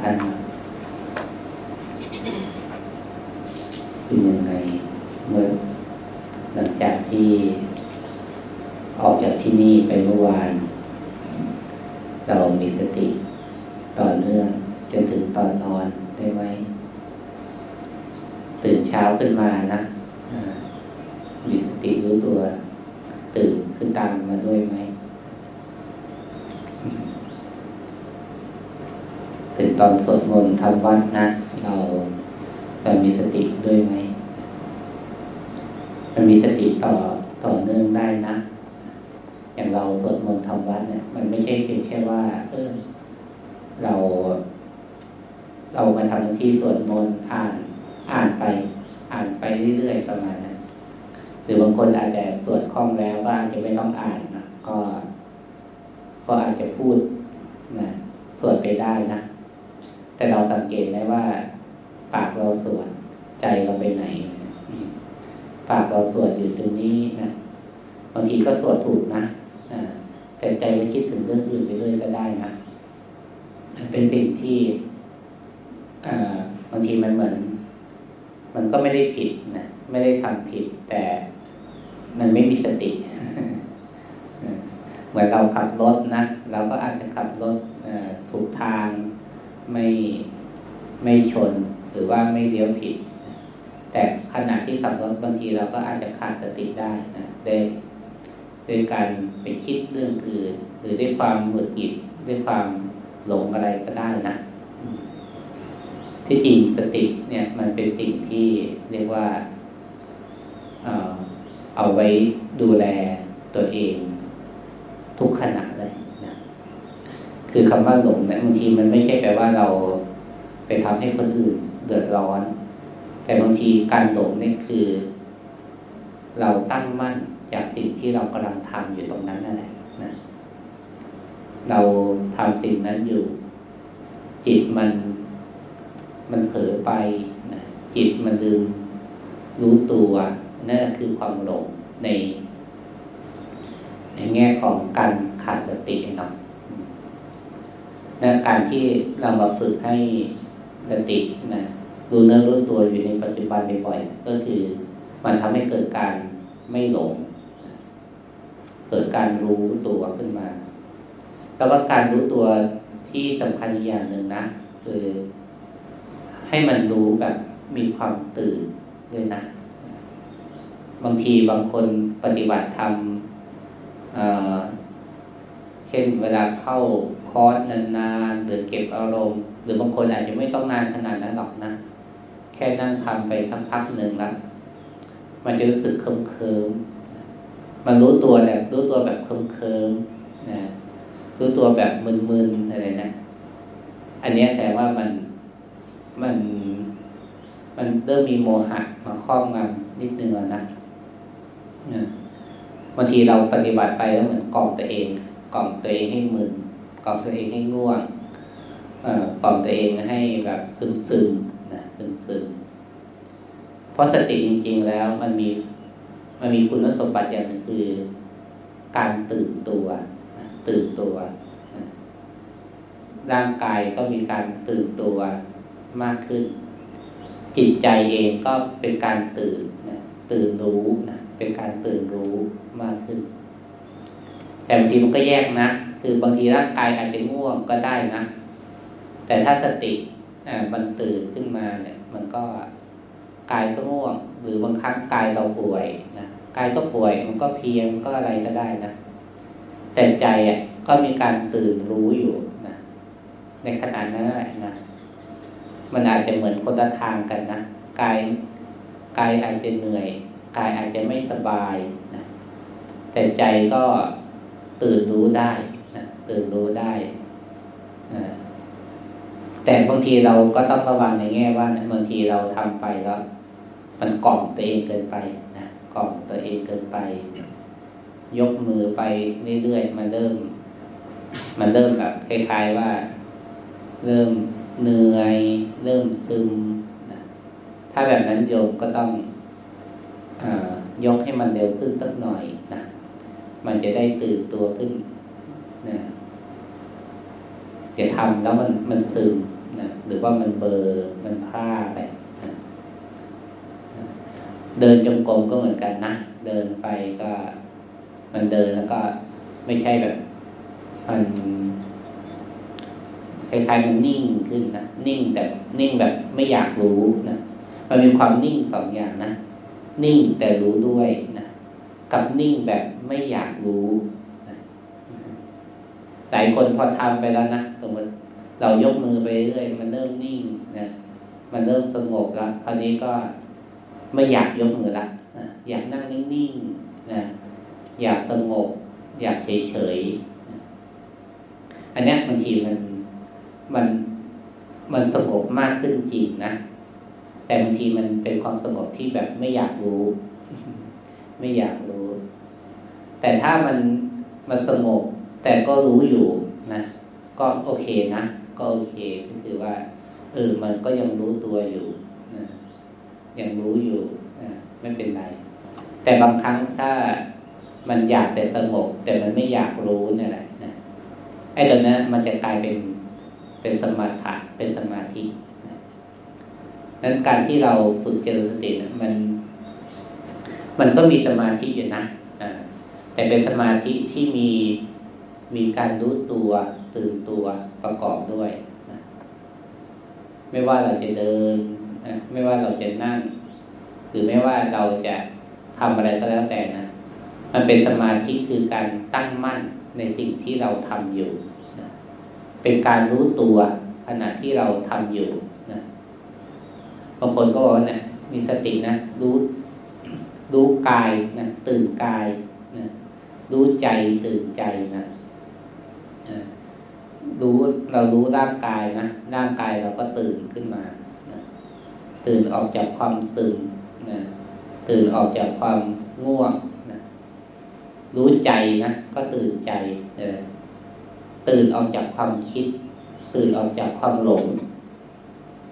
ท่านเป็นยังไงเมื่อหลังจากที่ออกจากที่นี่ไปเมื่อวาน เรามีสติต่อเนื่องจนถึงตอนนอนได้ไหมตื่นเช้าขึ้นมานะมีสติรู้ตัว ตื่นขึ้นตามมาด้วยไหม ตอนสวดมนต์ทำวัดนะ เราเรามีสติด้วยไหมมันมีสติต่อต่อเนื่องได้นะ อย่างเราสวดมนต์ทำวัดเนี่ย มันไม่ใช่เพียงแค่ว่า เออเรา เรามาทำหน้าที่สวดมนต์อ่านอ่านไป อ่านไปเรื่อยๆประมาณนั้นหรือบางคนอาจจะสวดคล่องแล้วก็อาจจะไม่ต้องอ่านนะก็ ก็อาจจะพูดนะสวดไปได้นะ แต่เราสังเกตไหมว่า ปากเราสวดใจเราไปไหน ปากเราสวดอยู่ตรงนี้นะบางทีก็สวดถูกนะแต่ใจก็คิดถึงเรื่องอื่นไปด้วยก็ได้นะมันเป็นสิ่งที่บางทีมันเหมือน มันก็ไม่ได้ผิดนะไม่ได้ทำผิด แต่มันไม่มีสติเหมือนเราขับรถนะเราก็อาจจะขับรถถูกทาง ไม่ไม่ชนหรือว่าไม่เลี้ยวผิด แต่ขณะที่ขับรถบางทีเราก็อาจจะขาดสติได้นะได้ด้วยการไปคิดเรื่องอื่น หรือด้วยความหงุดหงิดด้วยความหลงอะไรก็ได้นะ ที่จริงสติเนี่ย มันเป็นสิ่งที่เรียกว่าเอาไว้ดูแลตัวเองทุกขณะเลยนะ คือคำว่าหลงเนี่ยบางทีมันไม่ใช่แปลว่าเราไปทำให้คนอื่นเดือดร้อน แต่บางทีการหลงนี่คือ เราตั้งมั่นจากสิ่งที่เรากำลังทำอยู่ตรงนั้นนั่นแหละนะเราทำสิ่งนั้นอยู่ จิตมันมันเผลอไปนะจิตมันลืมรู้ตัวนั่นคือความหลงใน ในแง่ของการขาดสติเนาะ นะการที่เรามาฝึกให้สตินะรู้เนื้อรู้ตัวอยู่ในปัจจุบันบ่อยๆก็คือมันทำให้เกิดการไม่หลง เกิดการรู้ตัวขึ้นมา แล้วก็การรู้ตัวที่สำคัญอีกอย่างหนึ่งนะคือให้มันรู้แบบมีความตื่นด้วยนะ บางทีบางคนปฏิบัติธรรมเช่นเวลาเข้า คอร์สนานๆหรือเก็บอารมณ์ หรือบางคนอาจจะไม่ต้องนานขนาดนั้นหรอกนะ แค่นั่งทำไปสักพักหนึ่งแล้วมันจะรู้สึกเคิมเคิมมันรู้ตัวแบบรู้ตัวแบบเคิมเคิมนะรู้ตัวแบบมึนๆอะไรนะอันนี้แต่ว่ามันมันมันเริ่มมีโมหะมาครอบงำนิดนึงแล้วนะบางทีเราปฏิบัติไปแล้วเหมือนกล่อมตัวเอง กล่อมตัวเองให้มึน กล่อมตัวเองให้ง่วงกล่อมตัวเองให้แบบซึมซึมนะซึมซึมเพราะสติจริง ๆ แล้วมันมีมันมีคุณสมบัติอย่างหนึ่งคือ การตื่นตัว ตื่นตัว ร่างกายก็มีการตื่นตัวมากขึ้น จิตใจเองก็เป็นการตื่นตื่นรู้นะเป็นการตื่นรู้มากขึ้น แต่บางทีมันก็แยกนะ คือบางทีร่างกายอาจจะง่วงก็ได้นะ แต่ถ้าสติมันตื่นขึ้นมาเนี่ย มันก็กายก็ง่วง หรือบางครั้งกายเราป่วยนะกายก็ป่วยมันก็เพียงก็อะไรก็ได้นะ แต่ใจอะก็มีการตื่นรู้อยู่นะในขณะนั้นแหละนะมันอาจจะเหมือนคนละทางกันนะกายกายอาจจะเหนื่อยกายอาจจะไม่สบายนะแต่ใจก็ตื่นรู้ได้ ตื่นรู้ได้แต่บางทีเราก็ต้องระวังในแง่ว่าบางทีเราทำไปแล้ว มันกล่อมตัวเองเกินไปนะกล่อมตัวเองเกินไป ยกมือไปเรื่อยๆมันเริ่ม มันเริ่มแบบคล้ายๆว่า เริ่มเหนื่อย เริ่มซึมนะถ้าแบบนั้นโยมก็ต้องอยกให้มันเร็วขึ้นสักหน่อยนะมันจะได้ตื่นตัวขึ้นนะ จะทำแล้วมันมันซึมนะหรือว่ามันเบอร์มันพลาดไปนะเดินจงกรมก็เหมือนกันนะเดินไปก็ มันเดินแล้วก็ไม่ใช่แบบ มันคล้ายๆมันนิ่งขึ้นนะนิ่งแต่นิ่งแบบไม่อยากรู้นะมันมีความนิ่งสองอย่างนะนิ่งแต่รู้ด้วยนะกับนิ่งแบบไม่อยากรู้ หลายคนพอทำไปแล้วนะสมมติเรายกมือไปเรื่อยมันเริ่มนิ่งนะมันเริ่มสงบแล้วคราวนี้ก็ไม่อยากยกมือละนะอยากนั่งนิ่งๆนะอยากสงบ อยากเฉยๆอันนี้บางทีมันมันมันสงบมากขึ้นจริงนะแต่บางทีมันเป็นความสงบที่แบบไม่อยากรู้ ไม่อยากรู้ แต่ถ้ามันมันสงบ แต่ก็รู้อยู่นะ ก็โอเคนะ ก็โอเคก็คือว่าเออมันก็ยังรู้ตัวอยู่นะยังรู้อยู่นะไม่เป็นไร แต่บางครั้งถ้ามันอยากแต่สงบแต่มันไม่อยากรู้เนี่ยแหละนะไอ้ตรงนั้นมันจะกลายเป็นเป็นสมาธิเป็นสมาธินั้นการที่เราฝึกเจริญสตินะมัน มันก็มีสมาธิอยู่นะแต่เป็นสมาธิที่มี มีการรู้ตัวตื่นตัวประกอบด้วยนะไม่ว่าเราจะเดินนะไม่ว่าเราจะนั่ง หรือไม่ว่าเราจะทำอะไรก็แล้วแต่นะ มันเป็นสมาธิคือการตั้งมั่นในสิ่งที่เราทำอยู่นะเป็นการรู้ตัวขณะที่เราทำอยู่นะบางคนก็บอกว่าเนะี่ยมีสตินะรู้รู้กายนะตื่นกายนะรู้ใจตื่นใจนะ รู้เรารู้ร่างกายนะร่างกายเราก็ตื่นขึ้นมานะตื่นออกจากความซึมนะตื่นออกจากความง่วงนะรู้ใจนะก็ตื่นใจนะตื่นออกจากความคิด ตื่นออกจากความหลง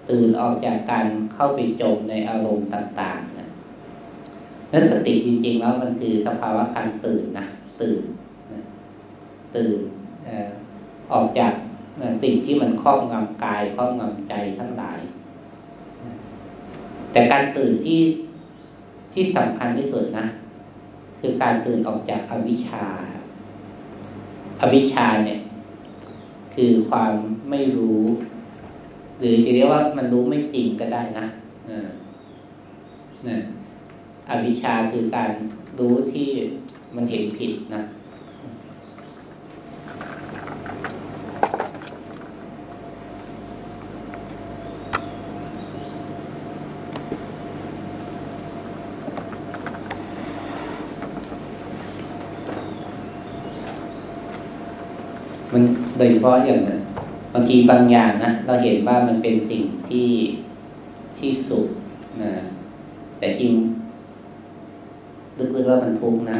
ตื่นออกจากการเข้าไปจมในอารมณ์ต่างๆนะนั้นสติจริงๆแล้วมันคือสภาวะการตื่นนะตื่นนะตื่น ออกจากสิ่งที่มันครอบงำกายครอบงำใจทั้งหลาย แต่การตื่นที่ที่สำคัญที่สุดนะ คือการตื่นออกจากอวิชชา อวิชชาเนี่ย คือความไม่รู้ หรือจะเรียกว่ามันรู้ไม่จริงก็ได้นะนะอวิชชาคือการรู้ที่มันเห็นผิดนะมัน โดยเฉพาะอย่างบางทีบางอย่างนะเราเห็นว่ามันเป็นสิ่งที่ที่สุดนะแต่จริงลึกๆแล้วมันทุกข์นะ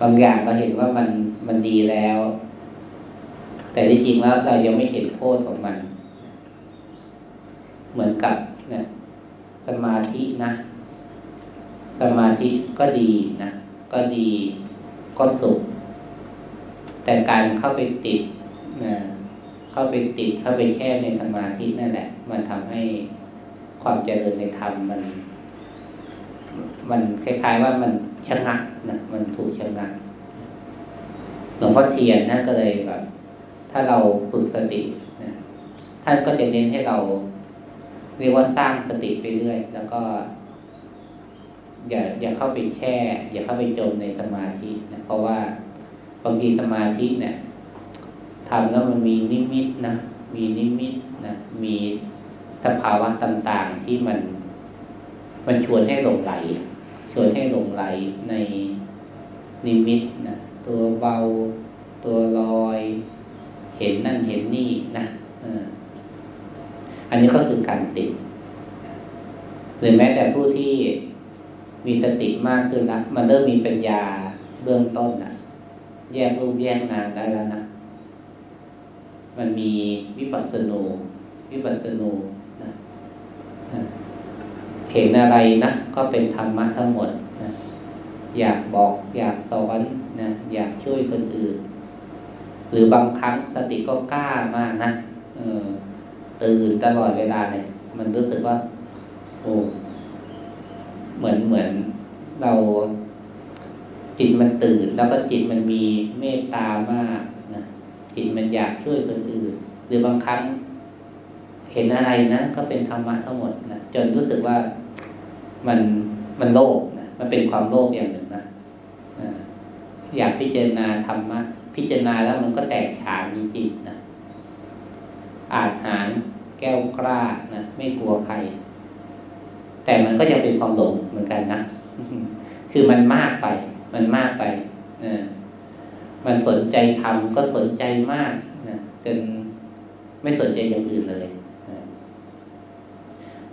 บางอย่างเราเห็นว่ามันมันดีแล้ว แต่ที่จริงแล้วเรายังไม่เห็นโทษของมัน เหมือนกับนี่ยสมาธินะสมาธิก็ดีนะก็ดีก็สุข แต่การเข้าไปติดนะเข้าไปติดเข้าไปแช่ในสมาธินั่นแหละ มันทำให้ความเจริญในธรรมมัน มันคล้ายๆว่ามันชะงักนะมันถูกชะงักหลวงพ่อเทียนนั่นก็เลยแบบ ถ้าเราฝึกสตินะท่านก็จะเน้นให้เรา เรียกว่าสร้างสติไปเรื่อยแล้วก็ อย่าอย่าเข้าไปแช่ อย่าเข้าไปจมในสมาธินะเพราะว่า บางทีสมาธิเนี่ยทำแล้วมันมีนิมิตนะมีนิมิตนะมีสภาวะต่างๆที่มัน มันชวนให้หลงไหล ชวนให้หลงไหลในนิมิตนะตัวเบาตัวลอย เห็นนั่นเห็นนี่นะอันนี้ก็คือการติดหรือแม้แต่ผู้ที่มีสติมากขึ้นนะมันเริ่มมีปัญญาเบื้องต้นนะ แยกรูปแยกนามได้แล้วนะ มันมีวิปัสสนูวิปัสสนูนะเห็นอะไรนะก็เป็นธรรมะทั้งหมดนะอยากบอกอยากสอนนะอยากช่วยคนอื่น หรือบางครั้งสติก็กล้ามากนะออตื่นตลอดเวลาเนี่ยมันรู้สึกว่า โอ้เหมือนเหมือนเรา จิตมันตื่น แล้วก็จิตมันมีเมตตามากนะจิตมันอยากช่วยคนอื่น หรือบางครั้งเห็นอะไรนะก็เป็นธรรมะทั้งหมดนะจนรู้สึกว่ามันมันโลภนะมันเป็นความโลภอย่างหนึ่งนะอยากพิจารณาธรรมะพิจารณาแล้วมันก็แตกฉานจริงๆนะอาจหารแก้วกล้านะไม่กลัวใคร แต่มันก็ยังเป็นความหลงเหมือนกันนะคือมันมากไป มันมากไปนะมันสนใจทำก็สนใจมากนะจนไม่สนใจอย่างอื่นเลยนะ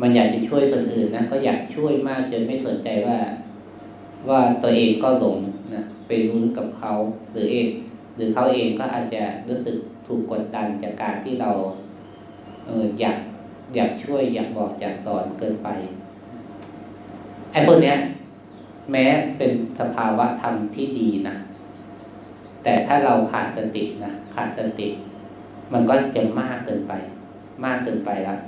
มันอยากจะช่วยคนอื่นนะก็อยากช่วยมากจนไม่สนใจว่าว่าตัวเองก็หลงนะไปรุ้นกับเขาหรือเอง หรือเขาเองก็อาจจะรู้สึกถูกกดดันจากการที่เราเอออยากอยากช่วยอยากบอกอยากสอนเกินไปไอ้พวกเนี้ย แม้เป็นสภาวะธรรมที่ดีนะแต่ถ้าเราขาดสตินะขาดสติ มันก็จะมากเกินไป มากเกินไปแล้ว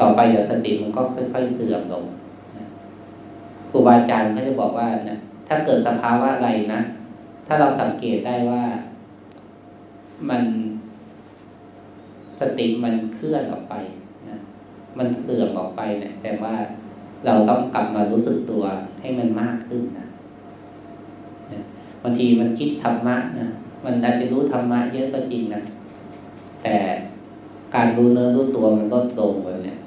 ต่อไปเดี๋ยวสติมันก็ค่อย ๆ เสื่อมลงครูบาอาจารย์เขาจะบอกว่านะถ้าเกิดสภาวะอะไรนะถ้าเราสังเกตได้ว่ามันสติมันเคลื่อนออกไปนะมันเสื่อมออกไปเนะี่ยแต่ว่า เราต้องกลับมารู้สึกตัวให้มันมากขึ้นนะบางทีมันคิดธรรมะนะมันอาจจะรู้ธรรมะเยอะก็จริงนะแต่การรู้เนื้อรู้ตัวมันลดลงไปเนี่ย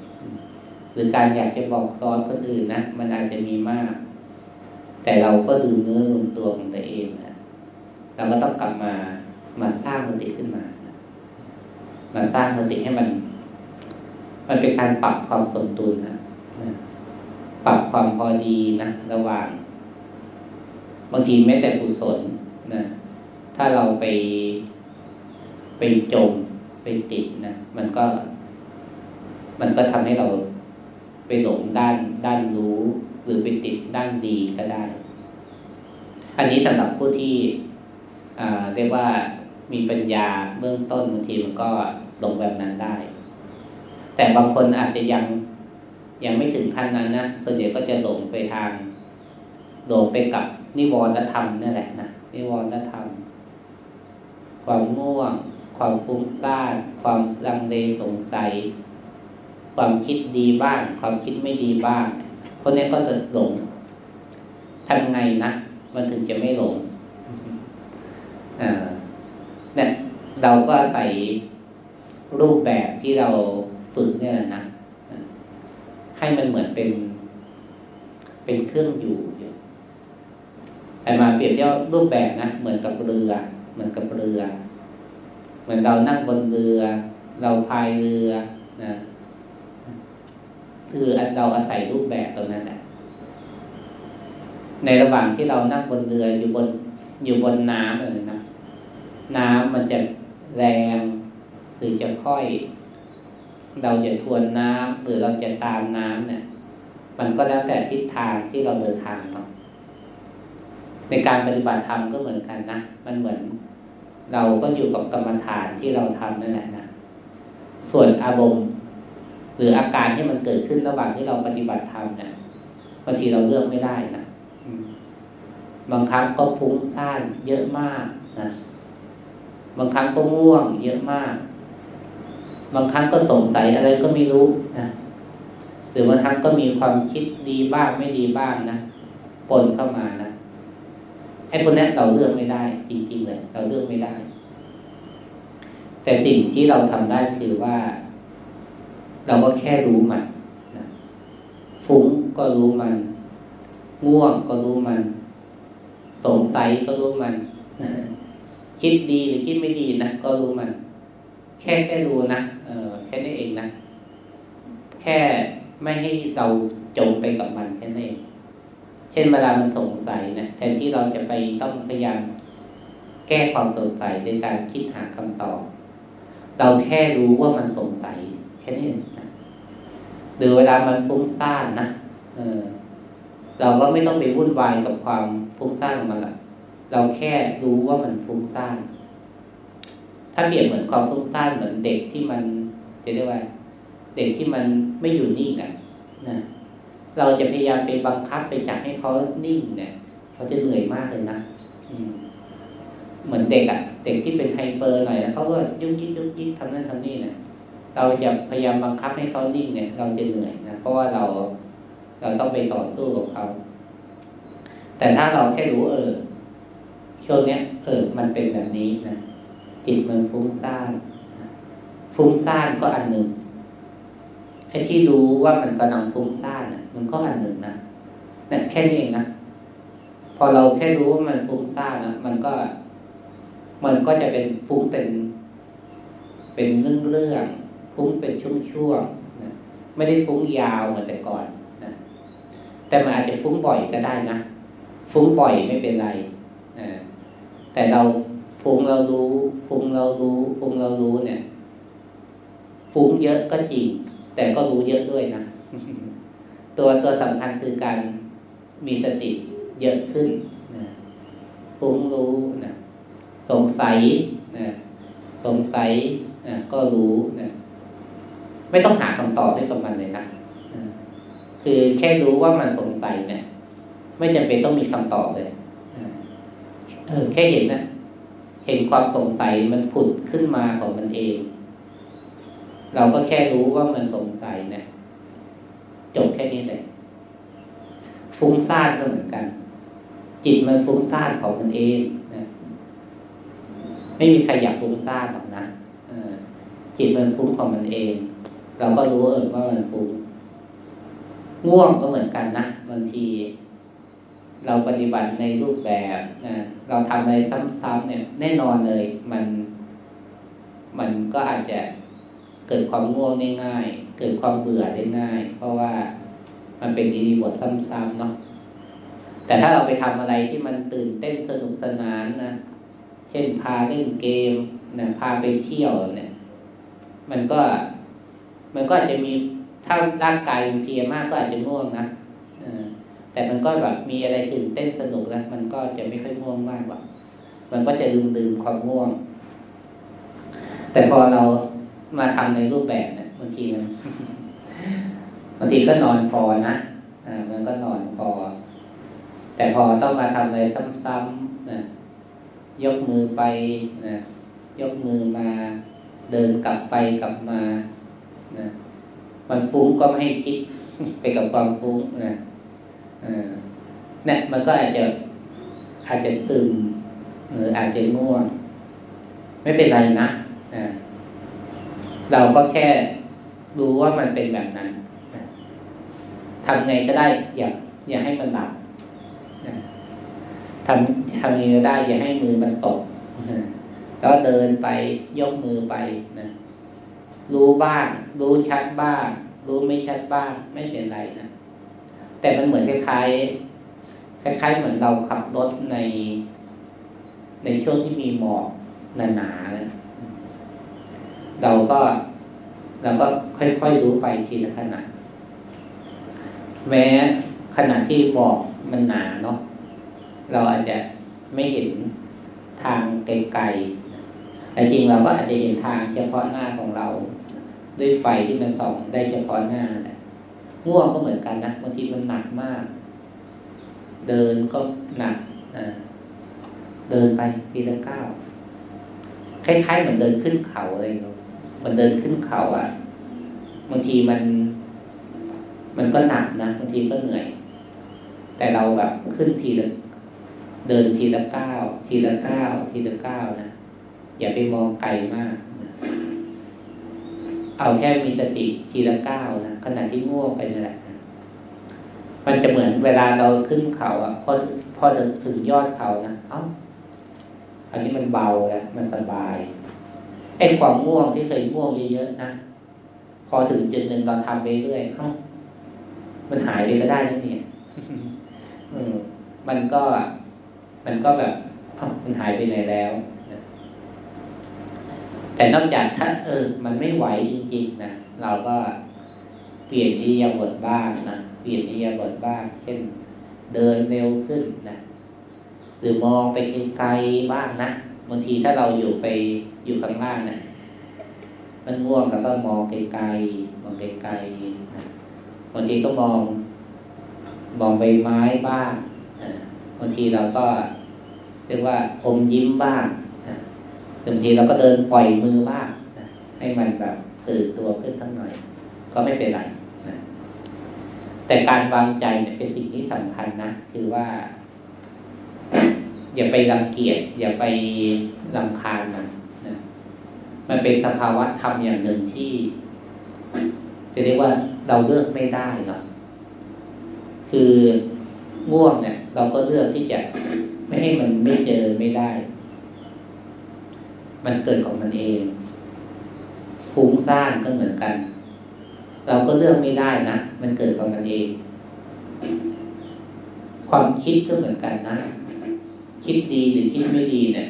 หรือการอยากจะบอกสอนคนอื่นนะมันอาจจะมีมาก แต่เราก็ดูเนื้อดูตัวของตัวเองนะเราก็ต้องกลับมามาสร้างสติขึ้นมามาสร้างสติให้มัน มันเป็นการปรับความสมดุลนะ ปรับความพอดีนะระหว่าง บางทีแม้แต่กุศลนะถ้าเราไปไปจมไปติดนะมันก็ มันก็ทำให้เราไปหลงด้านด้านรู้ หรือไปติดด้านดีก็ได้ อันนี้สำหรับผู้ที่เรียกว่ามีปัญญาเบื้องต้นบางทีมันก็ลงแบบนั้นได้ แต่บางคนอาจจะยัง ยังไม่ถึงขั้นนั้นนะส่วนใหญ่ก็จะหลงไปทางหลงไปกับนิวรณธรรมนั่แหละนะนิวรณธรรม ความง่วง ความฟุ้งซ่านความลังเลสงสัย ความคิดดีบ้าง ความคิดไม่ดีบ้างคนนี้ก็จะหลงทำไงนะมันถึงจะไม่หลงเนี่ยเราก็ใส่รูปแบบที่เราฝึกเนี่ยนะ ให้มันเหมือนเป็น เป็นเครื่องอยู่ไอ้มาเปรียบเทียบรูปแบบนะเหมือนกับเรือเหมือนกับเรือ เหมือนเรานั่งบนเรือ เราพายเรือนะคือเราอาศัยรูปแบบตรงนั้นแหละในระหว่างที่เรานั่งบนเรืออยู่บนอยู่บนน้ำเลยนะ น้ำมันจะแรงหรือจะค่อย เราจะทวนน้ำหรือเราจะตามน้ำเนี่ย มันก็แล้วแต่ทิศทางที่เราเดินทางเนาะในการปฏิบัติธรรมก็เหมือนกันนะมันเหมือน เราก็อยู่กับกรรมฐานที่เราทำนั่นแหละนะส่วนอารมณ์หรืออาการที่มันเกิดขึ้นระหว่างที่เราปฏิบัติธรรมเนี่ยบางทีเราเลือกไม่ได้นะบางครั้งก็ฟุ้งซ่านเยอะมากนะบางครั้งก็ง่วงเยอะมาก บางครั้งก็สงสัยอะไรก็ไม่รู้นะหรือบางครั้งก็มีความคิดดีบ้างไม่ดีบ้างนะปนเข้ามานะไอ้คนนี้นเราเลือกไม่ได้ จริง ๆ เลย เราเลือกไม่ได้ แต่สิ่งที่เราทำได้คือว่า เราก็แค่รู้มันนะฟุ้งก็รู้มัน ง่วงก็รู้มัน สงสัยก็รู้มัน คิดดีหรือคิดไม่ดีนะก็รู้มัน แค่แค่รู้นะเออแค่นี้เองนะ แค่ไม่ให้เราจมไปกับมันแค่นั้นเอง เช่นเวลามันสงสัยนะแทนที่เราจะไปต้องพยายามแก้ความสงสัยในการคิดหาคำตอบ เราแค่รู้ว่ามันสงสัย แค่นี้นะหรือเวลามันฟุ้งซ่านนะเออ เราก็ไม่ต้องไปวุ่นวายกับความฟุ้งซ่านของมันละเราแค่รู้ว่ามันฟุ้งซ่าน ถ้าเปรียบเหมือนความฟุ้งซ่านเหมือนเด็กที่มันจะเรียกว่า เด็กที่มันไม่อยู่นิ่งอะนะเราจะพยายามไปบังคับไปจับให้เขานิ่งเนี่ยเขาจะเหนื่อยมากเลยนะอืมเหมือนเด็กอะ่ะ เด็กที่เป็นไฮเปอร์หน่อยแล้วเขาก็ยุ่งยิ่งยุ่งยิ่งทำนั่นทำนี่เนี่ยเราจะพยายามบังคับให้เขานิ่งเนี่ย เราจะเหนื่อยนะเพราะว่าเราเราต้องไปต่อสู้กับเขา แต่ถ้าเราแค่รู้เออช่วงเนี้ยเออมันเป็นแบบนี้นะ จิตมันฟุ้งซ่านฟุ้งซ่านก็อันหนึ่งไอ้ที่รู้ว่ามันกำลังฟุ้งซ่านมันก็อันหนึ่งนะนั่นแค่นี้เองนะพอเราแค่รู้ว่ามันฟุ้งซ่านนะมันก็ มันก็จะเป็นฟุ้งเป็น เป็นเรื่องเรื่องฟุ้งเป็นช่วงๆนะไม่ได้ฟุ้งยาวเหมือนแต่ก่อนนะแต่มันอาจจะฟุ้งบ่อยก็ได้นะฟุ้งบ่อยไม่เป็นไรนะแต่เรา ฟุ้งเรารู้ฟุ้งเรารู้ฟุ้งเรารู้เนี่ยฟุ้งเยอะก็จริง แต่ก็รู้เยอะด้วยนะ ตัวตัวสำคัญคือการมีสติเยอะขึ้นนะฟุ้งรู้นะสงสัยนะสงสัยนะก็รู้นะไม่ต้องหาคำตอบให้กับมันเลยนะคือแค่รู้ว่ามันสงสัยเนี่ย ไม่จำเป็นต้องมีคำตอบเลยเออแค่เห็นนะ เห็นความสงสัยมันผุดขึ้นมาของมันเอง เราก็แค่รู้ว่ามันสงสัยเนะี่ยจบแค่นี้เลยฟุ้งซ่านก็เหมือนกัน จิตมันฟุ้งซ่านของมันเองนะไม่มีใครอยากฟุ้งซ่านหรอกนะจิตมันฟุ้งของมันเอง เราก็รู้เออว่ามันฟุ้งง่วงก็เหมือนกันนะบางที เราปฏิบัติในรูปแบบนะเราทำอะไรซ้ำๆเนี่ยแน่นอนเลยมัน มันก็อาจจะเกิดความง่วงได้ง่ายเกิดความเบื่อได้ง่าย เพราะว่ามันเป็นอิริบทซ้ำๆเนาะแต่ถ้าเราไปทำอะไรที่มันตื่นเต้นสนุกสนานนะเช่นพาเล่นเกมนะพาไปเที่ยวเนี่ย มันก็ มันก็อาจจะมีถ้าร่างกายเพียมากก็อาจจะง่วงนะ แต่มันก็แบบมีอะไรตื่นเต้นสนุกแล้วมันก็จะไม่ค่อยง่วงมากหรอกมันก็จะลืมลืมความง่วง แต่พอเรามาทำในรูปแบบเนี่ยบางทีมันบางทีก็นอนพอนะอ่ามันก็นอนพอ แต่พอต้องมาทำอะไรซ้ำๆนะยกมือไปนะยกมือมาเดินกลับไปกลับมานะมันฟุ้งก็ไม่ให้คิดไปกับความฟุ้งนะ เนี่ยมันก็อาจจะอาจจะซึมหรืออาจจะง่วงไม่เป็นไรนะเราก็แค่รู้ว่ามันเป็นแบบนั้นทำไงก็ได้ อย่าอย่าให้มันหลับทำทำยังไงก็ได้ อย่าให้มือมันตกแล้วเดินไปยกมือไปนะรู้บ้าง รู้ชัดบ้าง รู้ไม่ชัดบ้าง ไม่เป็นไรนะ แต่มันเหมือนคล้ายๆคล้ายๆ เหมือนเราขับรถใน ในช่วงที่มีหมอกหนาๆนะเราก็เราก็ค่อยๆรู้ไปทีละขณะแม้ขณะที่หมอกมันหนาเนาะเราอาจจะไม่เห็นทางไกลๆแต่จริงเราก็อาจจะเห็นทางเฉพาะหน้าของเรา ด้วยไฟที่มันส่องได้เฉพาะหน้าแหละ ง่วงก็เหมือนกันนะบางทีมันหนักมาก เดินก็หนักนะเดินไปทีละก้าวคล้ายๆเหมือนเดินขึ้นเขาเลยเนาะมันเดินขึ้นเขาอะ่ะ บางทีมัน มันก็หนักนะบางทีก็เหนื่อย แต่เราแบบขึ้นทีละเดินทีละก้าวทีละก้าวทีละก้าวนะอย่าไปมองไกลมาก เอาแค่มีสติทีละก้าวนะขณะที่ง่วงไปนั่นแหละมันจะเหมือนเวลาเราขึ้นเขาอะพอพอถึงยอดเขานะเอ้าอันนี้มันเบาแล้วมันสบายไอ้ความง่วงที่เคยง่วงเยอะๆนะพอถึงจุดหนึ่งตอนทำไปเรื่อยเอ้ามันหายไปก็ได้นี่เนี่ยอืมมันก็ มันก็แบบมันหายไปไหนแล้ว แต่นอกจากถ้าเออ มันไม่ไหวจริง ๆนะเราก็เปลี่ยนอิริยาบถบ้างนะเปลี่ยนอิริยาบถบ้าง เช่น เดินเร็วขึ้นนะหรือมองไปไกลๆบ้างนะบางทีถ้าเราอยู่ไปอยู่ข้างล่างนะมันง่วงแล้วก็มองไกลๆมองไกลๆบางทีก็มอง มองใบไม้บ้างบางทีเราก็เรียกว่าอมยิ้มบ้าง บางทีเราก็เดินปล่อยมือบ้างให้มันแบบตื่นตัวขึ้นทั้งหน่อย ก็ไม่เป็นไรนะแต่การวางใจเนี่ยเป็นสิ่งที่สำคัญนะคือว่า อย่าไปรังเกียจอย่าไปลำคาญมันนะมันเป็นสภาวะธรรมอย่างหนึ่งที่จะเรียกว่าเราเลือกไม่ได้เนาะคือง่วงเนี่ย เราก็เลือกที่จะไม่ให้มันไม่เจอไม่ได้ มันเกิดของมันเองฟุ้งซ่านก็เหมือนกัน เราก็เลือกไม่ได้นะ มันเกิดของมันเอง ความคิดก็เหมือนกันนะ คิดดีหรือคิดไม่ดีเนี่ย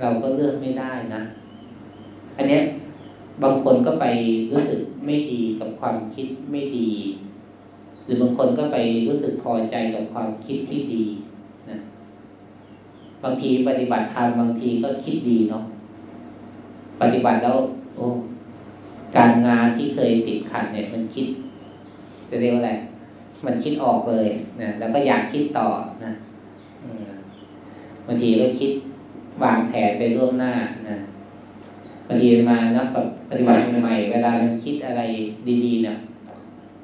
เราก็เลือกไม่ได้นะ อันเนี้ยบางคนก็ไปรู้สึกไม่ดีกับความคิดไม่ดี หรือบางคนก็ไปรู้สึกพอใจกับความคิดที่ดี บางทีปฏิบัติธรรมบางทีก็คิดดีเนาะปฏิบัติแล้ว โอ้การงานที่เคยติดขัดเนี่ย มันคิด จะเรียกว่าอะไรมันคิดออกเลยนะแล้วก็อยากคิดต่อนะบางทีก็คิดวางแผนไปล่วงหน้านะบางทีมานะกับปฏิบัติใหม่เวลามันคิดอะไรดีๆเนี่ย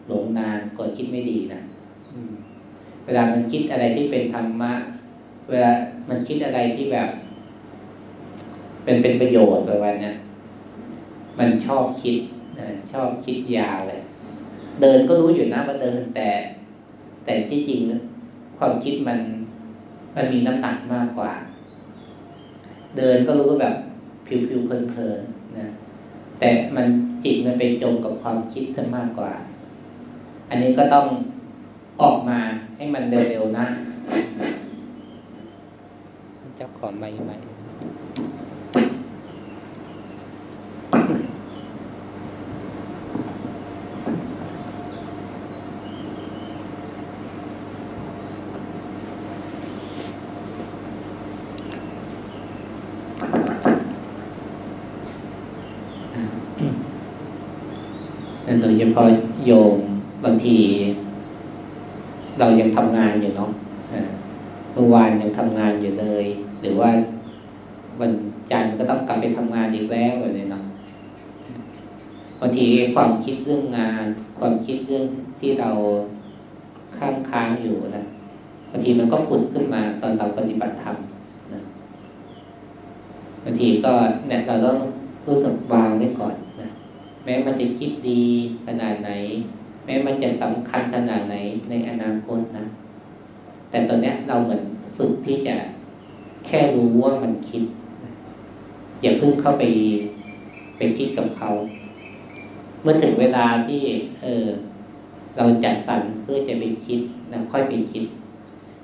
หลงนานกดคิดไม่ดีนะเวลามันคิดอะไรที่เป็นธรรมะ เวลา มันคิดอะไรที่แบบ เป็นเป็นประโยชน์ประมาณนี้มันชอบคิดนะชอบคิดยาวเลย เดินก็รู้อยู่นะว่าเดินแต่ แต่ที่จริงความคิดมัน มันมีน้ำหนักมากกว่า เดินก็รู้แบบผิวๆเพลินๆนนะแต่มันจิตมันไปจมกับความคิดซะมากกว่า อันนี้ก็ต้องออกมาให้มันเร็วๆนะ จ้าของไม่ไม่โดยเฉพาะโยมบางที เรายังทำงานอยู่เนาะ เมื่อวานยังทำงานอยู่เลย หรือว่าวันจันทร์ก็ต้องกลับไปทำงานอีกแล้วแบบนี้เนาะบางทีความคิดเรื่องงาน ความคิดเรื่องที่เราค้างค้างอยู่นะบางทีมันก็ผุดขึ้นมาตอนเราปฏิบัติธรรมนะบางทีก็เนี่ยเราต้องรู้สึกวางไว้ก่อนนะแม้มันจะคิดดีขนาดไหน แม้มันจะสำคัญขนาดไหนในอนาคตนะ แต่ตอนนี้เราเหมือนฝึกที่จะแค่รู้ว่ามันคิด อย่าเพิ่งเข้าไปไปคิดกับเขา เมื่อถึงเวลาที่ เออ เราจัดสรรเพื่อจะไปคิดนะค่อยไปคิด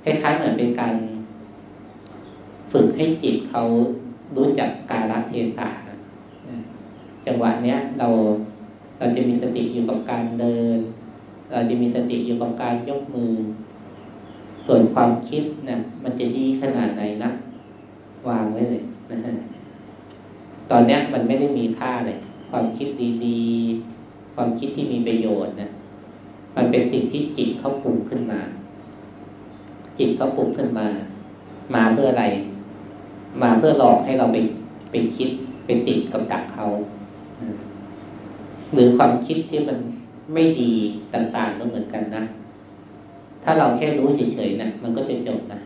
คล้ายๆเหมือนเป็นการ ฝึกให้จิตเขารู้จักกาลเทศะจังหวะเนี้ยเราเราจะมีสติอยู่กับการเดิน เราจะมีสติอยู่กับการยกมือ ส่วนความคิดนะมันจะดีขนาดไหนนะวางไว้เลยนะตอนเนี้ยมันไม่ได้มีค่าเลย ความคิดดีๆ ความคิดที่มีประโยชน์นะมันเป็นสิ่งที่จิตเขาปรุงขึ้นมา จิตเขาปรุงขึ้นมา มาเพื่ออะไร มาเพื่อหลอกให้เราไปไปคิดไปติดกับดักเขาหรือความคิดที่มันไม่ดีต่างๆก็เหมือนกันนะ ถ้าเราแค่รู้เฉยๆนะมันก็จะจบนะ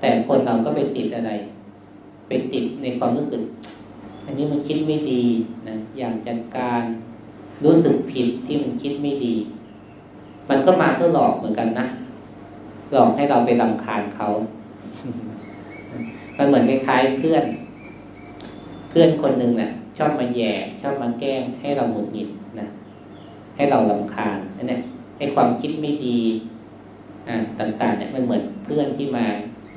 แต่คนเราก็ไปติดอะไร ไปติดในความรู้สึก อันนี้มันคิดไม่ดีนะอย่างจัดการรู้สึกผิดที่มันคิดไม่ดี มันก็มาเพื่อหลอกเหมือนกันนะหลอกให้เราไปลำคาญเขา มันเหมือนคล้ายๆเพื่อน เพื่อนคนหนึ่งนะ่ยชอบมาแย่ชอบมาแกล้ง ให้เราหงุดหงิดนะให้เราลำคาญนั่นแหละให้ความคิดไม่ดี ต่างๆเนี่ยมันเหมือนเพื่อนที่มา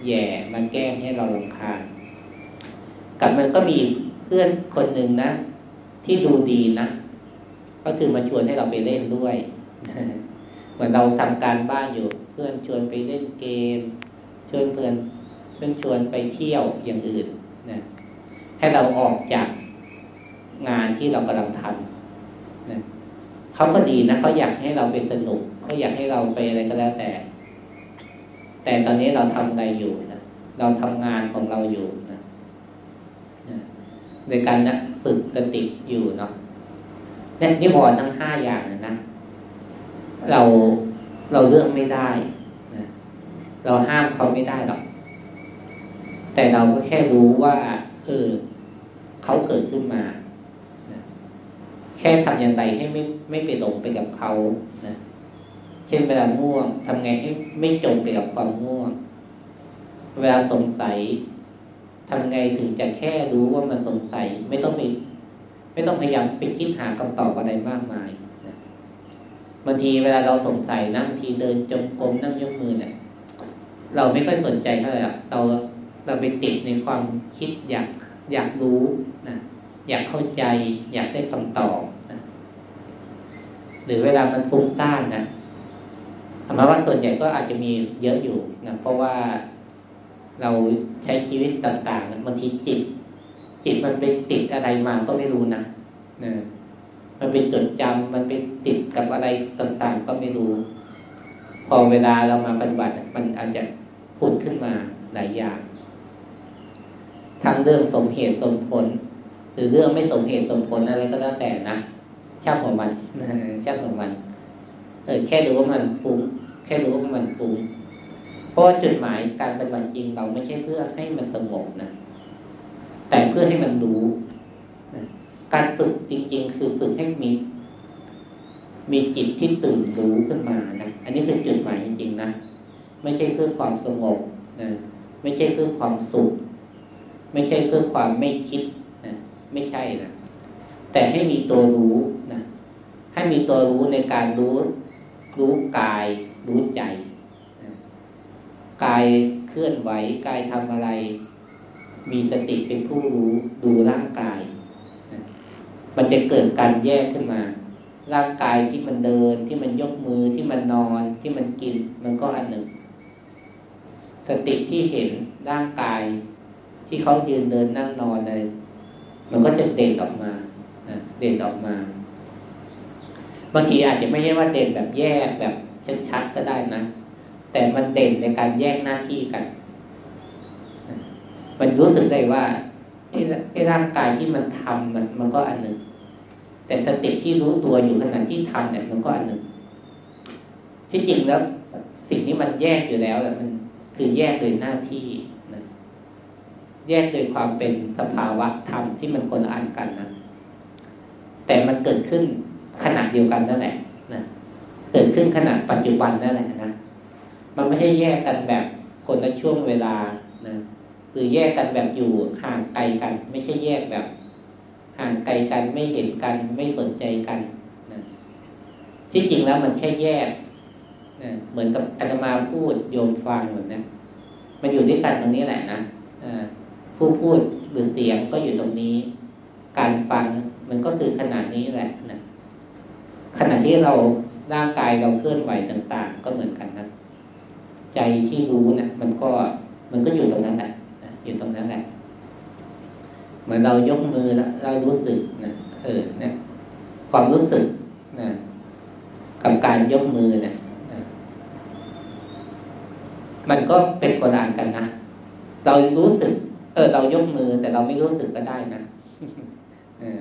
แย่มาแกล้งให้เราลำคาญกับมันก็มีเพื่อนคนหนึ่งนะ ที่ดูดีนะ ก็คือมาชวนให้เราไปเล่นด้วย เหมือนเราทำการบ้านอยู่ เพื่อนชวนไปเล่นเกม ชวนเพื่อนชวนชวนไปเที่ยวอย่างอื่นนะให้เราออกจากงานที่เรากำลังทำนะเขาก็ดีนะเขาอยากให้เราไปสนุกเขาอยากให้เราไปอะไรก็แล้วแต่ แต่ตอนนี้เราทำอะไรอยู่นะเราทำงานของเราอยู่นะในการนะฝึกสติอยู่เนาะเนี่ยนิวรณ์ทั้งห้าอย่างนะนะเราเราเลือกไม่ได้นะเราห้ามเขาไม่ได้หรอก แต่เราก็แค่รู้ว่าเออเขาเกิดขึ้นมานะแค่ทำอย่างไรให้ไม่ไม่ไปหลงไปกับเขานะ เช่นเวลาง่วงทำไงให้ไม่จมไปกับความง่วง เวลาสงสัยทำไงถึงจะแค่รู้ว่ามันสงสัย ไม่ต้องไปไม่ต้องพยายามไปคิดหาคำตอบอะไรมากมายบางทีเวลาเราสงสัยนั่งทีเดินจงกรมนั่งยกมือเนี่ยเราไม่ค่อยสนใจเท่าไหร่เราเราไปติดในความคิดอยากอยากรู้นะอยากเข้าใจ อยากได้คำตอบนะหรือเวลามันฟุ้งซ่านนะ ธรรมะว่าส่วนใหญ่ก็อาจจะมีเยอะอยู่นะเพราะว่าเราใช้ชีวิตต่างๆบางทีจิต จิตมันไปติดอะไรมาก็ไม่รู้นะนะมันเป็นจดจำมันเป็นติดกับอะไรต่างๆ ก็ไม่รู้ พอเวลาเรามาปฏิบัติมันอาจจะพูดขึ้นมาหลายอย่างทั้งเรื่องสมเหตุสมผล หรือเรื่องไม่สมเหตุสมผลอะไรก็แล้วแต่นะช่างของมันช่างของมัน ออแค่รู้ว่ามันฟุ้งแค่รู้ว่ามันฟุ้งเพราะว่าจุดหมายการปฏิบัติจริงเราไม่ใช่เพื่อให้มันสงบนะแต่เพื่อให้มันรู้การฝึกจริง ๆ คือฝึกให้มีมีจิตที่ตื่นรู้ขึ้นมานะอันนี้คือจุดหมายจริงๆนะไม่ใช่เพื่อความสงบนะไม่ใช่เพื่อความสุข ไม่ใช่เพื่อความไม่คิดนะไม่ใช่นะแต่ให้มีตัวรู้นะให้มีตัวรู้ในการรู้ รู้กายรู้ใจกายเคลื่อนไหวกายทำอะไร มีสติเป็นผู้รู้ดูร่างกาย มันจะเกิดการแยกขึ้นมา ร่างกายที่มันเดินที่มันยกมือที่มันนอนที่มันกินมันก็อันหนึ่ง สติที่เห็นร่างกายที่เขายืนเดินนั่งนอนเลยมันก็จะเด่นออกมาเด่นออกมา บางทีอาจจะไม่ใช่ว่าเด่นแบบแยกแบบชัดๆก็ได้นะ แต่มันเด่นในการแยกหน้าที่กัน มันรู้สึกได้ว่าไอ้ร่างกายที่มันทำมันมันก็อันหนึ่ง แต่สติที่รู้ตัวอยู่ขณะที่ทำเนี่ยมันก็อันหนึ่ง ที่จริงแล้วสิ่งที่มันแยกอยู่แล้วแหละมันคือแยกโดยหน้าที่แยกโดยความเป็นสภาวะธรรมที่มันคนละอันกันนะแต่มันเกิดขึ้น ขณะเดียวกันนั่นแหละนะเกิดขึ้นขณะปัจจุบันนั่นแหละนะมันไม่ใช่แยกกันแบบคนละช่วงเวลานะหรือแยกกันแบบอยู่ห่างไกลกัน ไม่ใช่แยกแบบ ห่างไกลกันไม่เห็นกันไม่สนใจกันนะที่จริงแล้วมันแค่แยกนะเหมือนกับอาตมาพูดโยมฟังเหมือนนะมันอยู่ด้วยกันตรงนี้แหละนะอผู้พูดหรือเสียงก็อยู่ตรงนี้ การฟังมันก็คือขนาดนี้แหละนะ ขณะที่เราร่างกายเราเคลื่อนไหวต่าง ๆ ก็เหมือนกันนะใจที่รู้นะมันก็มันก็อยู่ตรงนั้นแหละอยู่ตรงนั้นแหละเหมือนเรายกมือแล้วเรารู้สึกนะเออเนี่ยความรู้สึกนะกับการยกมือเนี่ยมันก็เป็นคนละอันกันนะเรารู้สึก เออ เรายกมือแต่เราไม่รู้สึกก็ได้นะเออ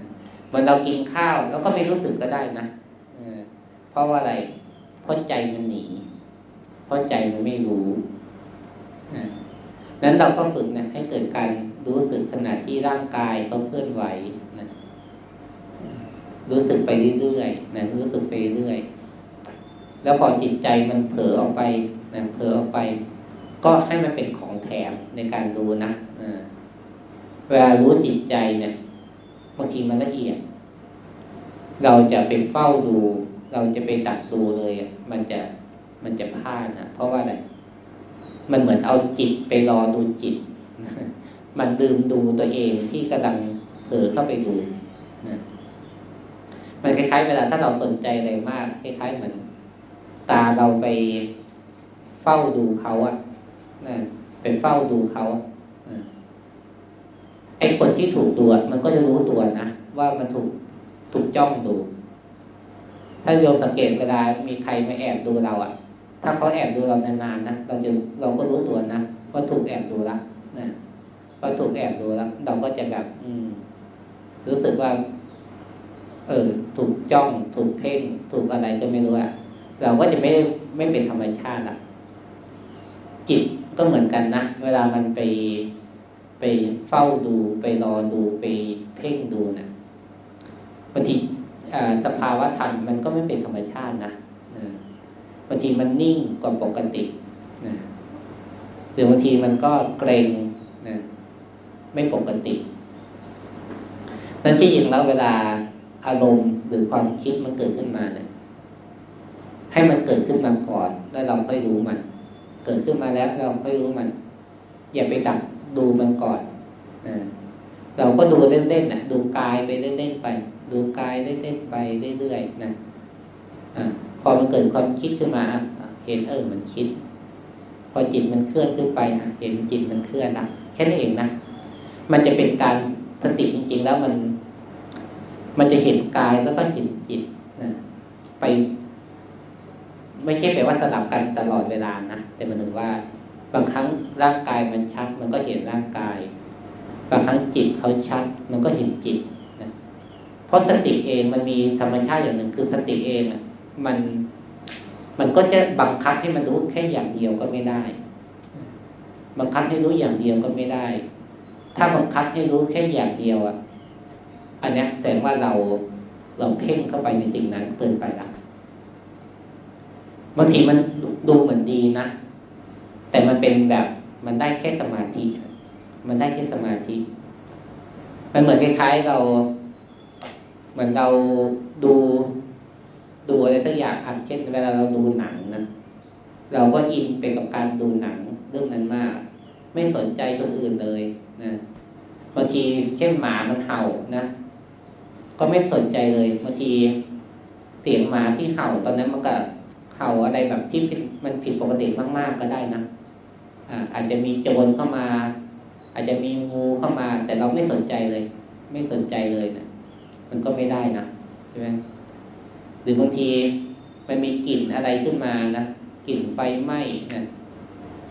มันเรากินข้าวแล้วก็ไม่รู้สึกก็ได้นะ เพราะว่าอะไร เพราะใจมันหนี เพราะใจมันไม่รู้นั้นเราก็ฝึกนะให้เกิดการรู้สึกขณะที่ร่างกายเขาเคลื่อนไหวนะรู้สึกไปเรื่อยๆนะรู้สึกไปเรื่อยแล้วพอจิตใจมันเผลอออกไปนะเผลอออกไป ก็ให้มันเป็นของแถมในการดูนะเวลารู้จิตใจเนี่ยบางทีมันละเอียด เราจะไปเฝ้าดู เราจะไปตัดดูเลยมันจะมันจะพลาดนะเพราะว่าอะไร มันเหมือนเอาจิตไปรอดูจิต มันดื่มดูตัวเองที่กำลังเผลอเข้าไปดูนะมันคล้ายๆเวลาถ้าเราสนใจอะไรมาก คล้ายๆเหมือนตาเราไปเฝ้าดูเขาอะนะไปเฝ้าดูเขาไอ้คนที่ถูกดูมันก็จะรู้ตัวนะว่ามันถูกถูกจ้องดู ถ้าโยมสังเกตเวลามีใครมาแอบดูเราอะ่ะ ถ้าเขาแอบดูเรานานๆนะเราจะเราก็รู้ตัวนะว่าถูกแอบดูละนะว่าถูกแอบดูแล้วเราก็จะแบบ อืม รู้สึกว่า เออ ถูกจ้องถูกเพ่ง ถูกอะไรก็ไม่รู้อะเราก็จะไม่ไม่เป็นธรรมชาติละจิตก็เหมือนกันนะเวลามันไปไปเฝ้าดูไปรอดูไปเพ่งดูนะบางที สภาวะธรรมมันก็ไม่เป็นธรรมชาตินะบางทีมันนิ่งกว่าปกตินะหรือบางทีมันก็เกรงนะไม่ปกตินั่นที่จริงแล้วเวลาอารมณ์หรือความคิดมันเกิดขึ้นมาเนี่ยให้มันเกิดขึ้นมาก่อน แล้วเราค่อยรู้มัน เกิดขึ้นมาแล้วเราค่อยรู้มัน อย่าไปดักดูมันก่อนนะ เราก็ดูเล่นๆนะดูกายไปเล่นๆไป ดูกายเล่นๆไปเรื่อยๆนะอพอมันเกิดความคิดขึ้นมาเห็นเออมันคิด พอจิตมันเคลื่อนขึ้นไปเห็นจิตมันเคลื่อนนะแค่นั้นเองนะมันจะเป็นการสติจริง ๆ แล้วมัน มันจะเห็นกายแล้วก็เห็นจิตนะไป ไม่ใช่แปลว่าสลับกันตลอดเวลานะแต่มันถึงว่า บางครั้งร่างกายมันชัด มันก็เห็นร่างกาย บางครั้งจิตเขาชัด มันก็เห็นจิตนะเพราะสติเองมันมีธรรมชาติอย่างหนึ่งคือสติเองอะมันมันก็จะบังคับให้มันรู้แค่อย่างเดียวก็ไม่ได้ บังคับให้รู้อย่างเดียวก็ไม่ได้ ถ้าบังคับให้รู้แค่อย่างเดียวอะ อันนี้แสดงว่าเราเราเพ่งเข้าไปในสิ่งนั้นเกินไปละบางทีมันดูเหมือนดีนะ แต่มันเป็นแบบมันได้แค่สมาธิ มันได้แค่สมาธิ มันเหมือนคล้ายๆเรา เหมือนเราดูดูอะไรสักอย่างอันเช่นเวลาเราดูหนังนะเราก็อินไปกับการดูหนังเรื่องนั้นมาก ไม่สนใจคนอื่นเลยนะบางทีเช่นหมามันเห่านะก็ไม่สนใจเลยบางทีเสียงหมาที่เห่าตอนนั้นมันก็เห่าอะไรแบบที่มันผิดปกติมากๆก็ได้นะอาจจะมีโจรเข้ามา อาจจะมีงูเข้ามา แต่เราไม่สนใจเลย ไม่สนใจเลยนะมันก็ไม่ได้นะใช่ไหมหรือบางทีมันมีกลิ่นอะไรขึ้นมานะกลิ่นไฟไหม้นะ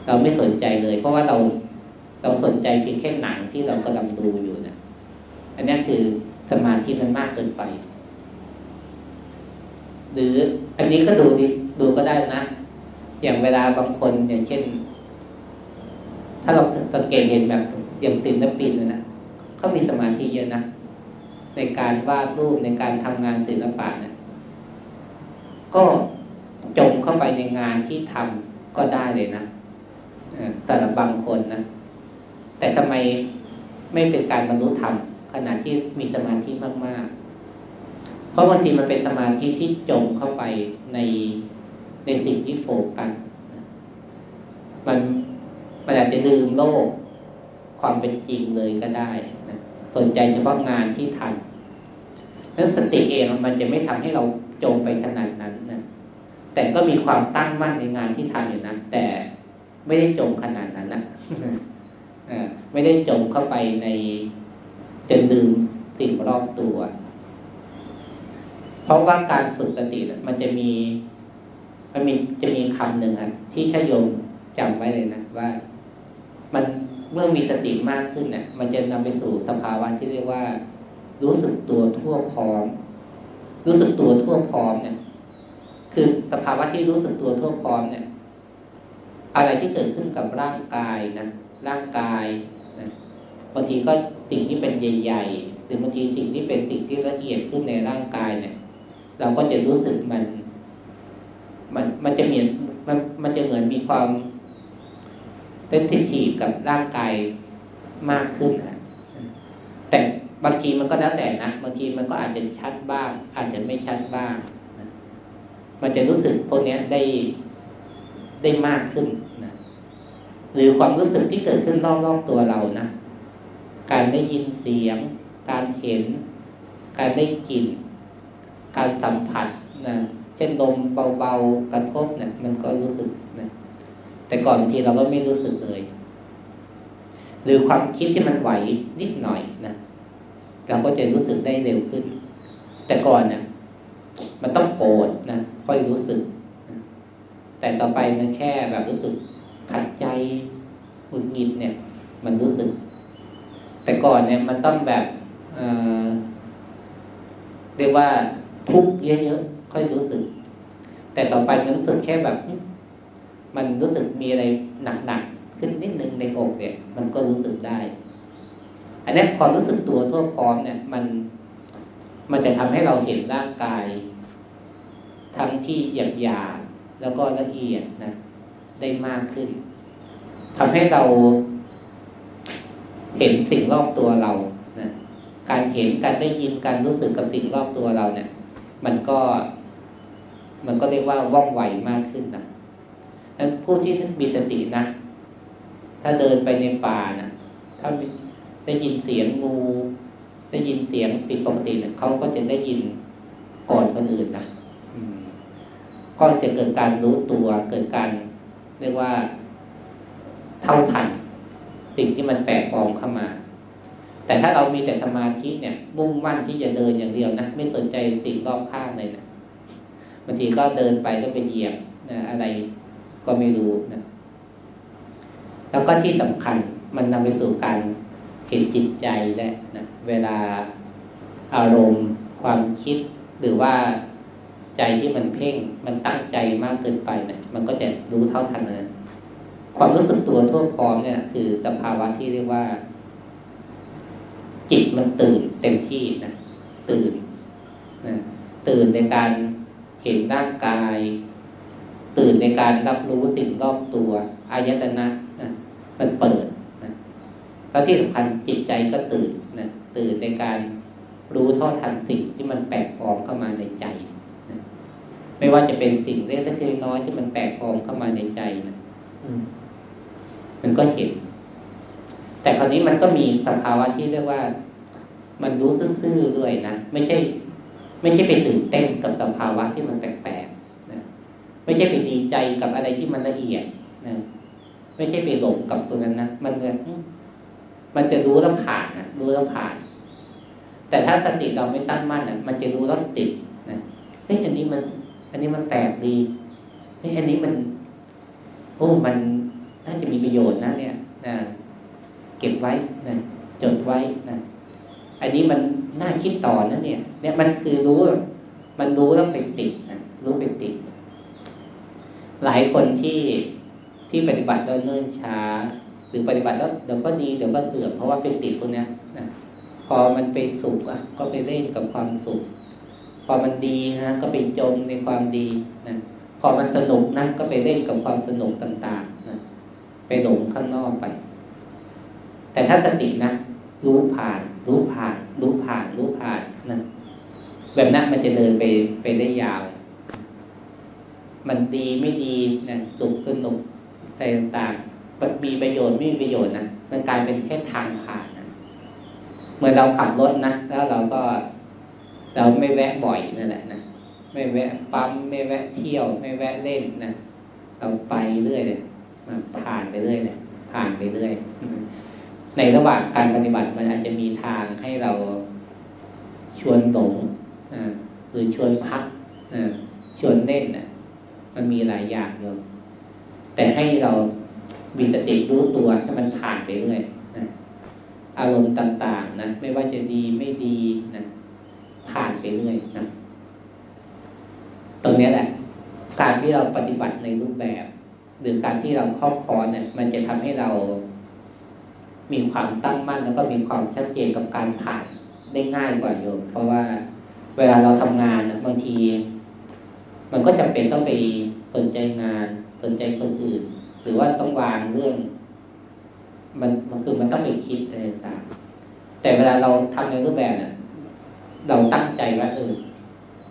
เราไม่สนใจเลย เพราะว่าเราเราสนใจเพียงแค่หนังที่เรากำลังดูอยู่นะอันนี้คือสมาธิมันมากเกินไป หรืออันนี้ก็ดูดูก็ได้นะอย่างเวลาบางคนอย่างเช่น ถ้าเราสังเกตเห็นแบบอย่างศิลปินนะเขามีสมาธิเยอะนะในการวาดรูปในการทำงานศิลปะนะก็จมเข้าไปในงานที่ทำก็ได้เลยนะแต่ละบางคนนะแต่ทำไมไม่เป็นการบรรลุธรรมขณะที่มีสมาธิมาก ๆ เพราะบางทีมันเป็นสมาธิที่จมเข้าไปในในสิ่งที่โฟกัสมัน มันอาจจะลืมโลกความเป็นจริงเลยก็ได้นะสนใจเฉพาะงานที่ทำนั้นสติเองมันจะไม่ทำให้เราจมไปขนาดนั้นนะแต่ก็มีความตั้งมั่นในงานที่ทำอยู่นั้นแต่ไม่ได้จมขนาดนั้นนะไม่ได้จมเข้าไปในจนลืมสิ่งรอบตัว เพราะว่าการฝึกสติมันจะมีมันมีจะมีคำหนึ่งครับที่ชโยมจำไว้เลยนะว่า มันเมื่อมีสติมากขึ้นเนี่ยมันจะนำไปสู่สภาวะที่เรียกว่า รู้สึกตัวทั่วพร้อม รู้สึกตัวทั่วพร้อมเนี่ย คือสภาวะที่รู้สึกตัวทั่วพร้อมเนี่ย อะไรที่เกิดขึ้นกับร่างกายนะร่างกายนะบางทีก็สิ่งที่เป็นใหญ่ๆหรือบางทีสิ่งที่เป็นสิ่งที่ละเอียดขึ้นในร่างกายเนี่ย เราก็จะรู้สึกมัน มันมันจะเหมือนมันมันจะเหมือนมีความ เซนซิทีฟกับร่างกายมากขึ้นนะแต่บางทีมันก็แล้วแต่นะบางทีมันก็อาจจะชัดบ้าง อาจจะไม่ชัดบ้างนะมันจะรู้สึกพวกนี้ได้ได้มากขึ้นนะหรือความรู้สึกที่เกิดขึ้นรอบๆตัวเรานะการได้ยินเสียง การเห็น การได้กลิ่น การสัมผัสนะเช่นลมเบาๆกระทบเนะี่ยมันก็รู้สึก แต่ก่อนบางทีเราก็ไม่รู้สึกเลย หรือความคิดที่มันไหวนิดหน่อยนะเราก็จะรู้สึกได้เร็วขึ้น แต่ก่อนเนี่ยมันต้องโกรธนะค่อยรู้สึก แต่ต่อไปมันแค่แบบรู้สึกขัดใจหงุดหงิดเนี่ย มันรู้สึก แต่ก่อนเนี่ยมันต้องแบบเเรียกว่าทุกข์เยอะๆค่อยรู้สึก แต่ต่อไปมันรู้สึกแค่แบบ มันรู้สึกมีอะไรหนักๆขึ้นนิดนึงในอกเนี่ย มันก็รู้สึกได้ อันนี้ความรู้สึกตัวทั่วพร้อมเนี่ย มันมันจะทำให้เราเห็นร่างกาย ทั้งที่หยาบหยาบแล้วก็ละเอียดนะได้มากขึ้นทำให้เราเห็นสิ่งรอบตัวเรานะการเห็นการได้ยินการรู้สึกกับสิ่งรอบตัวเราเนี่ย มันก็ มันก็เรียกว่าว่องไวมากขึ้นนะ นั้นผู้ที่มีสตินะ ถ้าเดินไปในป่านะถ้าได้ยินเสียงงู ได้ยินเสียงผิดปกติเนี่ยเขาก็จะได้ยินก่อนคนอื่นนะก็จะเกิดการรู้ตัว เกิดการเรียกว่าเท่าทัน สิ่งที่มันแปลกปลอมเข้ามา แต่ถ้าเรามีแต่สมาธิเนี่ยมุ่งมั่นที่จะเดินอย่างเดียวนะไม่สนใจสิ่งรอบข้างเลยนะบางทีก็เดินไปก็ไปเหยียบนะอะไร ก็ไม่รู้นะแล้วก็ที่สำคัญมันนำไปสู่การเห็นจิตใจได้นะเวลาอารมณ์ ความคิดหรือว่าใจที่มันเพ่ง มันตั้งใจมากเกินไปเนะี่ยมันก็จะรู้เท่าทันนะความรู้สึกตัวทั่วพร้อมเนี่ยคือสภาวะที่เรียกว่า จิตมันตื่นเต็มที่นะตื่นนะตื่นในการเห็นร่างกาย ตื่นในการรับรู้สิ่งรอบตัวอายตนะนะมันเปิดนะแล้วที่สำคัญจิตใจก็ตื่นนะตื่นในการรู้เท่าทันสิ่งที่มันแปลกปลอมเข้ามาในใจนะไม่ว่าจะเป็นสิ่งเล็กๆน้อยที่มันแปลกปลอมเข้ามาในใจนะมันก็เห็น แต่คราวนี้มันก็มีสภาวะที่เรียกว่า มันรู้ซื่อๆด้วยนะไม่ใช่ ไม่ใช่ไปตื่นเต้นกับสภาวะที่มันแปลกๆนะ ไม่ใช่ไปดีใจกับอะไรที่มันละเอียดนะไม่ใช่ไปหลงกับตัวนั้นนะมันเงินมันจะรู้แล้วผ่านนะรู้แล้วผ่าน แต่ถ้าสติเราไม่ตั้งมั่นอะมันจะรู้แล้วติดนะเฮ้ยอันนี้มัน อันนี้มันแปลกดีเฮ้ยอันนี้มันโอ้มันน่าจะมีประโยชน์นะเนี่ยนะเก็บไว้นะจดไว้นะอันนี้มันน่าคิดต่อนะเนี่ย เนี่ยมันคือรู้ มันรู้แล้วเป็นติดนะรู้เป็นติด หลายคนที่ที่ปฏิบัติแล้วเนิ่นช้า หรือปฏิบัติแล้วเดี๋ยวก็ดีเดี๋ยวก็เสื่อมเพราะว่าเป็นติดพวกนี้นะพอมันไปสุขอะ ก็ไปเล่นกับความสุข พอมันดีนะก็ไปจมในความดีนะพอมันสนุกนะก็ไปเล่นกับความสนุกต่างๆไปหลงข้างนอกไป แต่ถ้าสตินะรู้ผ่าน รู้ผ่าน รู้ผ่าน รู้ผ่านนะแบบนั้นมันจะเดินไปไปได้ยาว มันดีไม่ดีนะสุขสนุกอะไรต่างๆมันมีประโยชน์ไม่มีประโยชน์นะมันกลายเป็นแค่ทางผ่านนะเมื่อเราขับรถนะแล้วเราก็ เราไม่แวะบ่อยนั่นแหละนะไม่แวะปั๊มไม่แวะเที่ยว ไม่แวะเล่นนะเราไปเรื่อยเลยผ่านไปเรื่อยเนี่ยผ่านไปเรื่อยในระหว่างการปฏิบัติมันอาจจะมีทางให้เราชวนหลงหรือชวนพักชวนเล่นนะ มันมีหลายอย่างโยมแต่ให้เรามีสติรู้ตัวให้มันผ่านไปเรื่อยนะอารมณ์ต่าง ๆ นะไม่ว่าจะดีไม่ดีนะผ่านไปเรื่อยนะตรงนี้แหละ การที่เราปฏิบัติในรูปแบบ หรือการที่เราครอบครองเนี่ยมันจะทำให้เรามีความตั้งมั่นแล้วก็มีความชัดเจนกับการผ่านได้ง่ายกว่าโยมเพราะว่าเวลาเราทำงานนะบางที มันก็จำเป็นต้องไปสนใจงานสนใจคนอื่น หรือว่าต้องวางเรื่อง มันมันคือมันต้องไปคิดอะไรต่างแต่เวลาเราทำในรูปแบบเนี่ยเราตั้งใจว่าเออ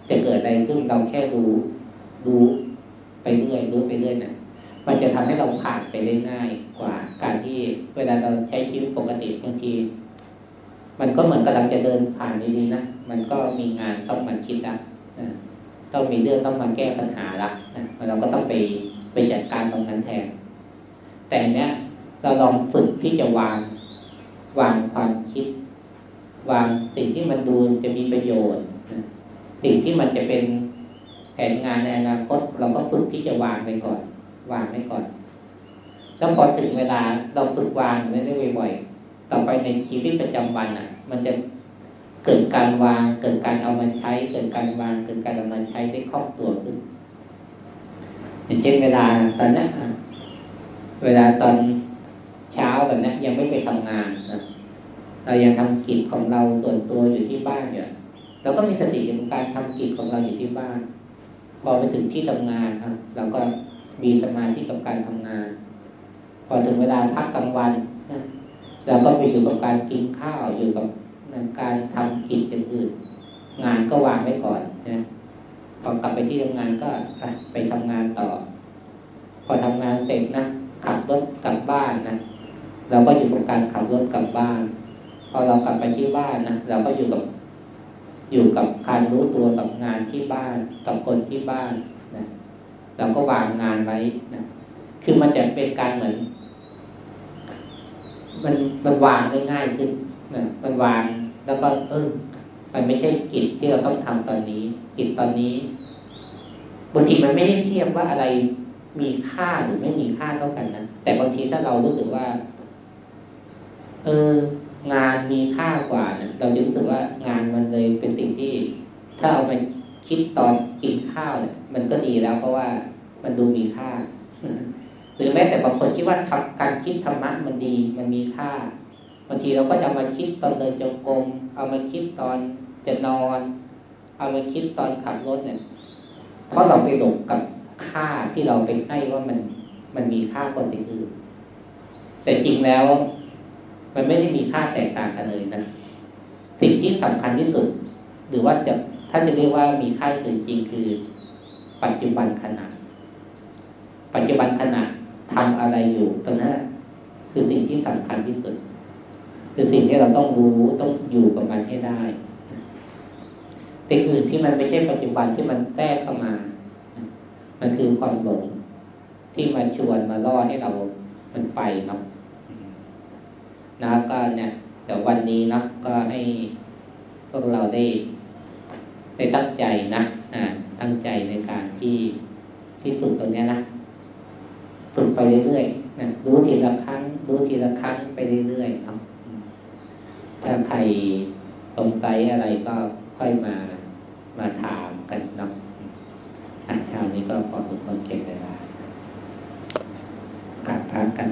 จะเกิดอะไรขึ้นเราแค่ดูดูไปเรื่อยดูไปเรื่อยเนะมันจะทำให้เราผ่านไปได้ง่ายกว่า การที่เวลาเราใช้ชีวิตปกติบางทีมันก็เหมือนกำลังจะเดินผ่านดีๆนะ มันก็มีงานต้องมาคิดละนะ ต้องมีเรื่องต้องมาแก้ปัญหาละนะเราก็ต้องไปไปจัดการตรงนั้นแทน แต่เนี้ยเราลองฝึกที่จะวางวางความคิด วางสิ่งที่มันดูจะมีประโยชน์สิ่งที่มันจะเป็นแผนงานในอนาคตเราก็ฝึกที่จะวางไปก่อน วางไว้ก่อน แล้วพอถึงเวลาเราฝึกวางไม่ได้บ่อยๆต่อไปในชีวิตประจำวันอะ มันจะ เกิดการวาง เกิดการเอามาใช้ เกิดการวาง เกิดการเอามาใช้ได้คล่องตัวขึ้นอย่างเช่นเวลาตอนนี้เวลาตอนเช้าแบบนี้ยังไม่ไปทำงานนะเรายังทำกิจของเราส่วนตัวอยู่ที่บ้านอยู่เราก็มีสติในการทำกิจของเราอยู่ที่บ้าน พอไปถึงที่ทำงานครับเราก็มีสมาธิกับการทำงาน พอถึงเวลาพักกลางวันนะเราก็ไปอยู่กับการกินข้าวอยู่กับ การทำกิจอื่นๆงานก็วางไว้ก่อนนะพอกลับไปที่ทำงานก็ไปทำงานต่อ พอทำงานเสร็จนะขับรถกลับบ้านนะเราก็อยู่กับการขับรถกลับบ้าน พอเรากลับไปที่บ้านนะเราก็อยู่กับอยู่กับการรู้ตัวกับงานที่บ้านกับคนที่บ้านนะเราก็วางงานไว้นะคือมันจะเป็นการเหมือน มันมันวางได้ง่ายขึ้นนะมันวาง แล้วก็เออมันไม่ใช่กิจที่เราต้องทำตอนนี้ กิจตอนนี้บางทีมันไม่ได้เทียบว่าอะไรมีค่าหรือไม่มีค่าเท่ากันนะแต่บางทีถ้าเรารู้สึกว่า เออ งานมีค่ากว่านะเราจะรู้สึกว่างานมันเลยเป็นสิ่งที่ ถ้าเอามาคิดตอนกินข้าวเนี่ยมันก็ดีแล้วเพราะว่ามันดูมีค่าหรือแม้แต่บางคนคิดว่าการคิดธรรมะมันดี มันมีค่า บางทีเราก็จะมาคิดตอนเดินจงกรมเอามาคิดตอนจะนอน เอามาคิดตอนขับรถเนี่ยเพราะเราไปหลงกับค่าที่เราไปให้ว่ามันมันมีค่ากว่าสิ่งอื่น แต่จริงแล้ว มันไม่ได้มีค่าแตกต่างกันเลยนะสิ่งที่สำคัญที่สุด หรือว่าจะถ้าจะเรียกว่ามีค่าจริงคือ ปัจจุบันขณะปัจจุบันขณะทำอะไรอยู่ตรงนั้นคือสิ่งที่สำคัญที่สุด คือสิ่งที่เราต้องรู้ต้องอยู่กับมันให้ได้สิ่งอื่นที่มันไม่ใช่ปัจจุบันที่มันแทรกเข้ามา มันคือความหลงที่มาชวนมาล่อให้เรา มันไปเนาะนะก็เนี่ยแต่วันนี้นะก็ให้พวกเราได้ได้ตั้งใจนะอ่าตั้งใจในการที่ที่ฝึกตรงนี้นะฝึกไปเรื่อยๆนะรู้ทีละครั้ง รู้ทีละครั้งไปเรื่อยๆเนาะ ถ้าใครสงสัยอะไรก็ค่อยมามาถามกันเนาะอาชานี้ก็พอสมควรเก่งเวลากลับพักกัน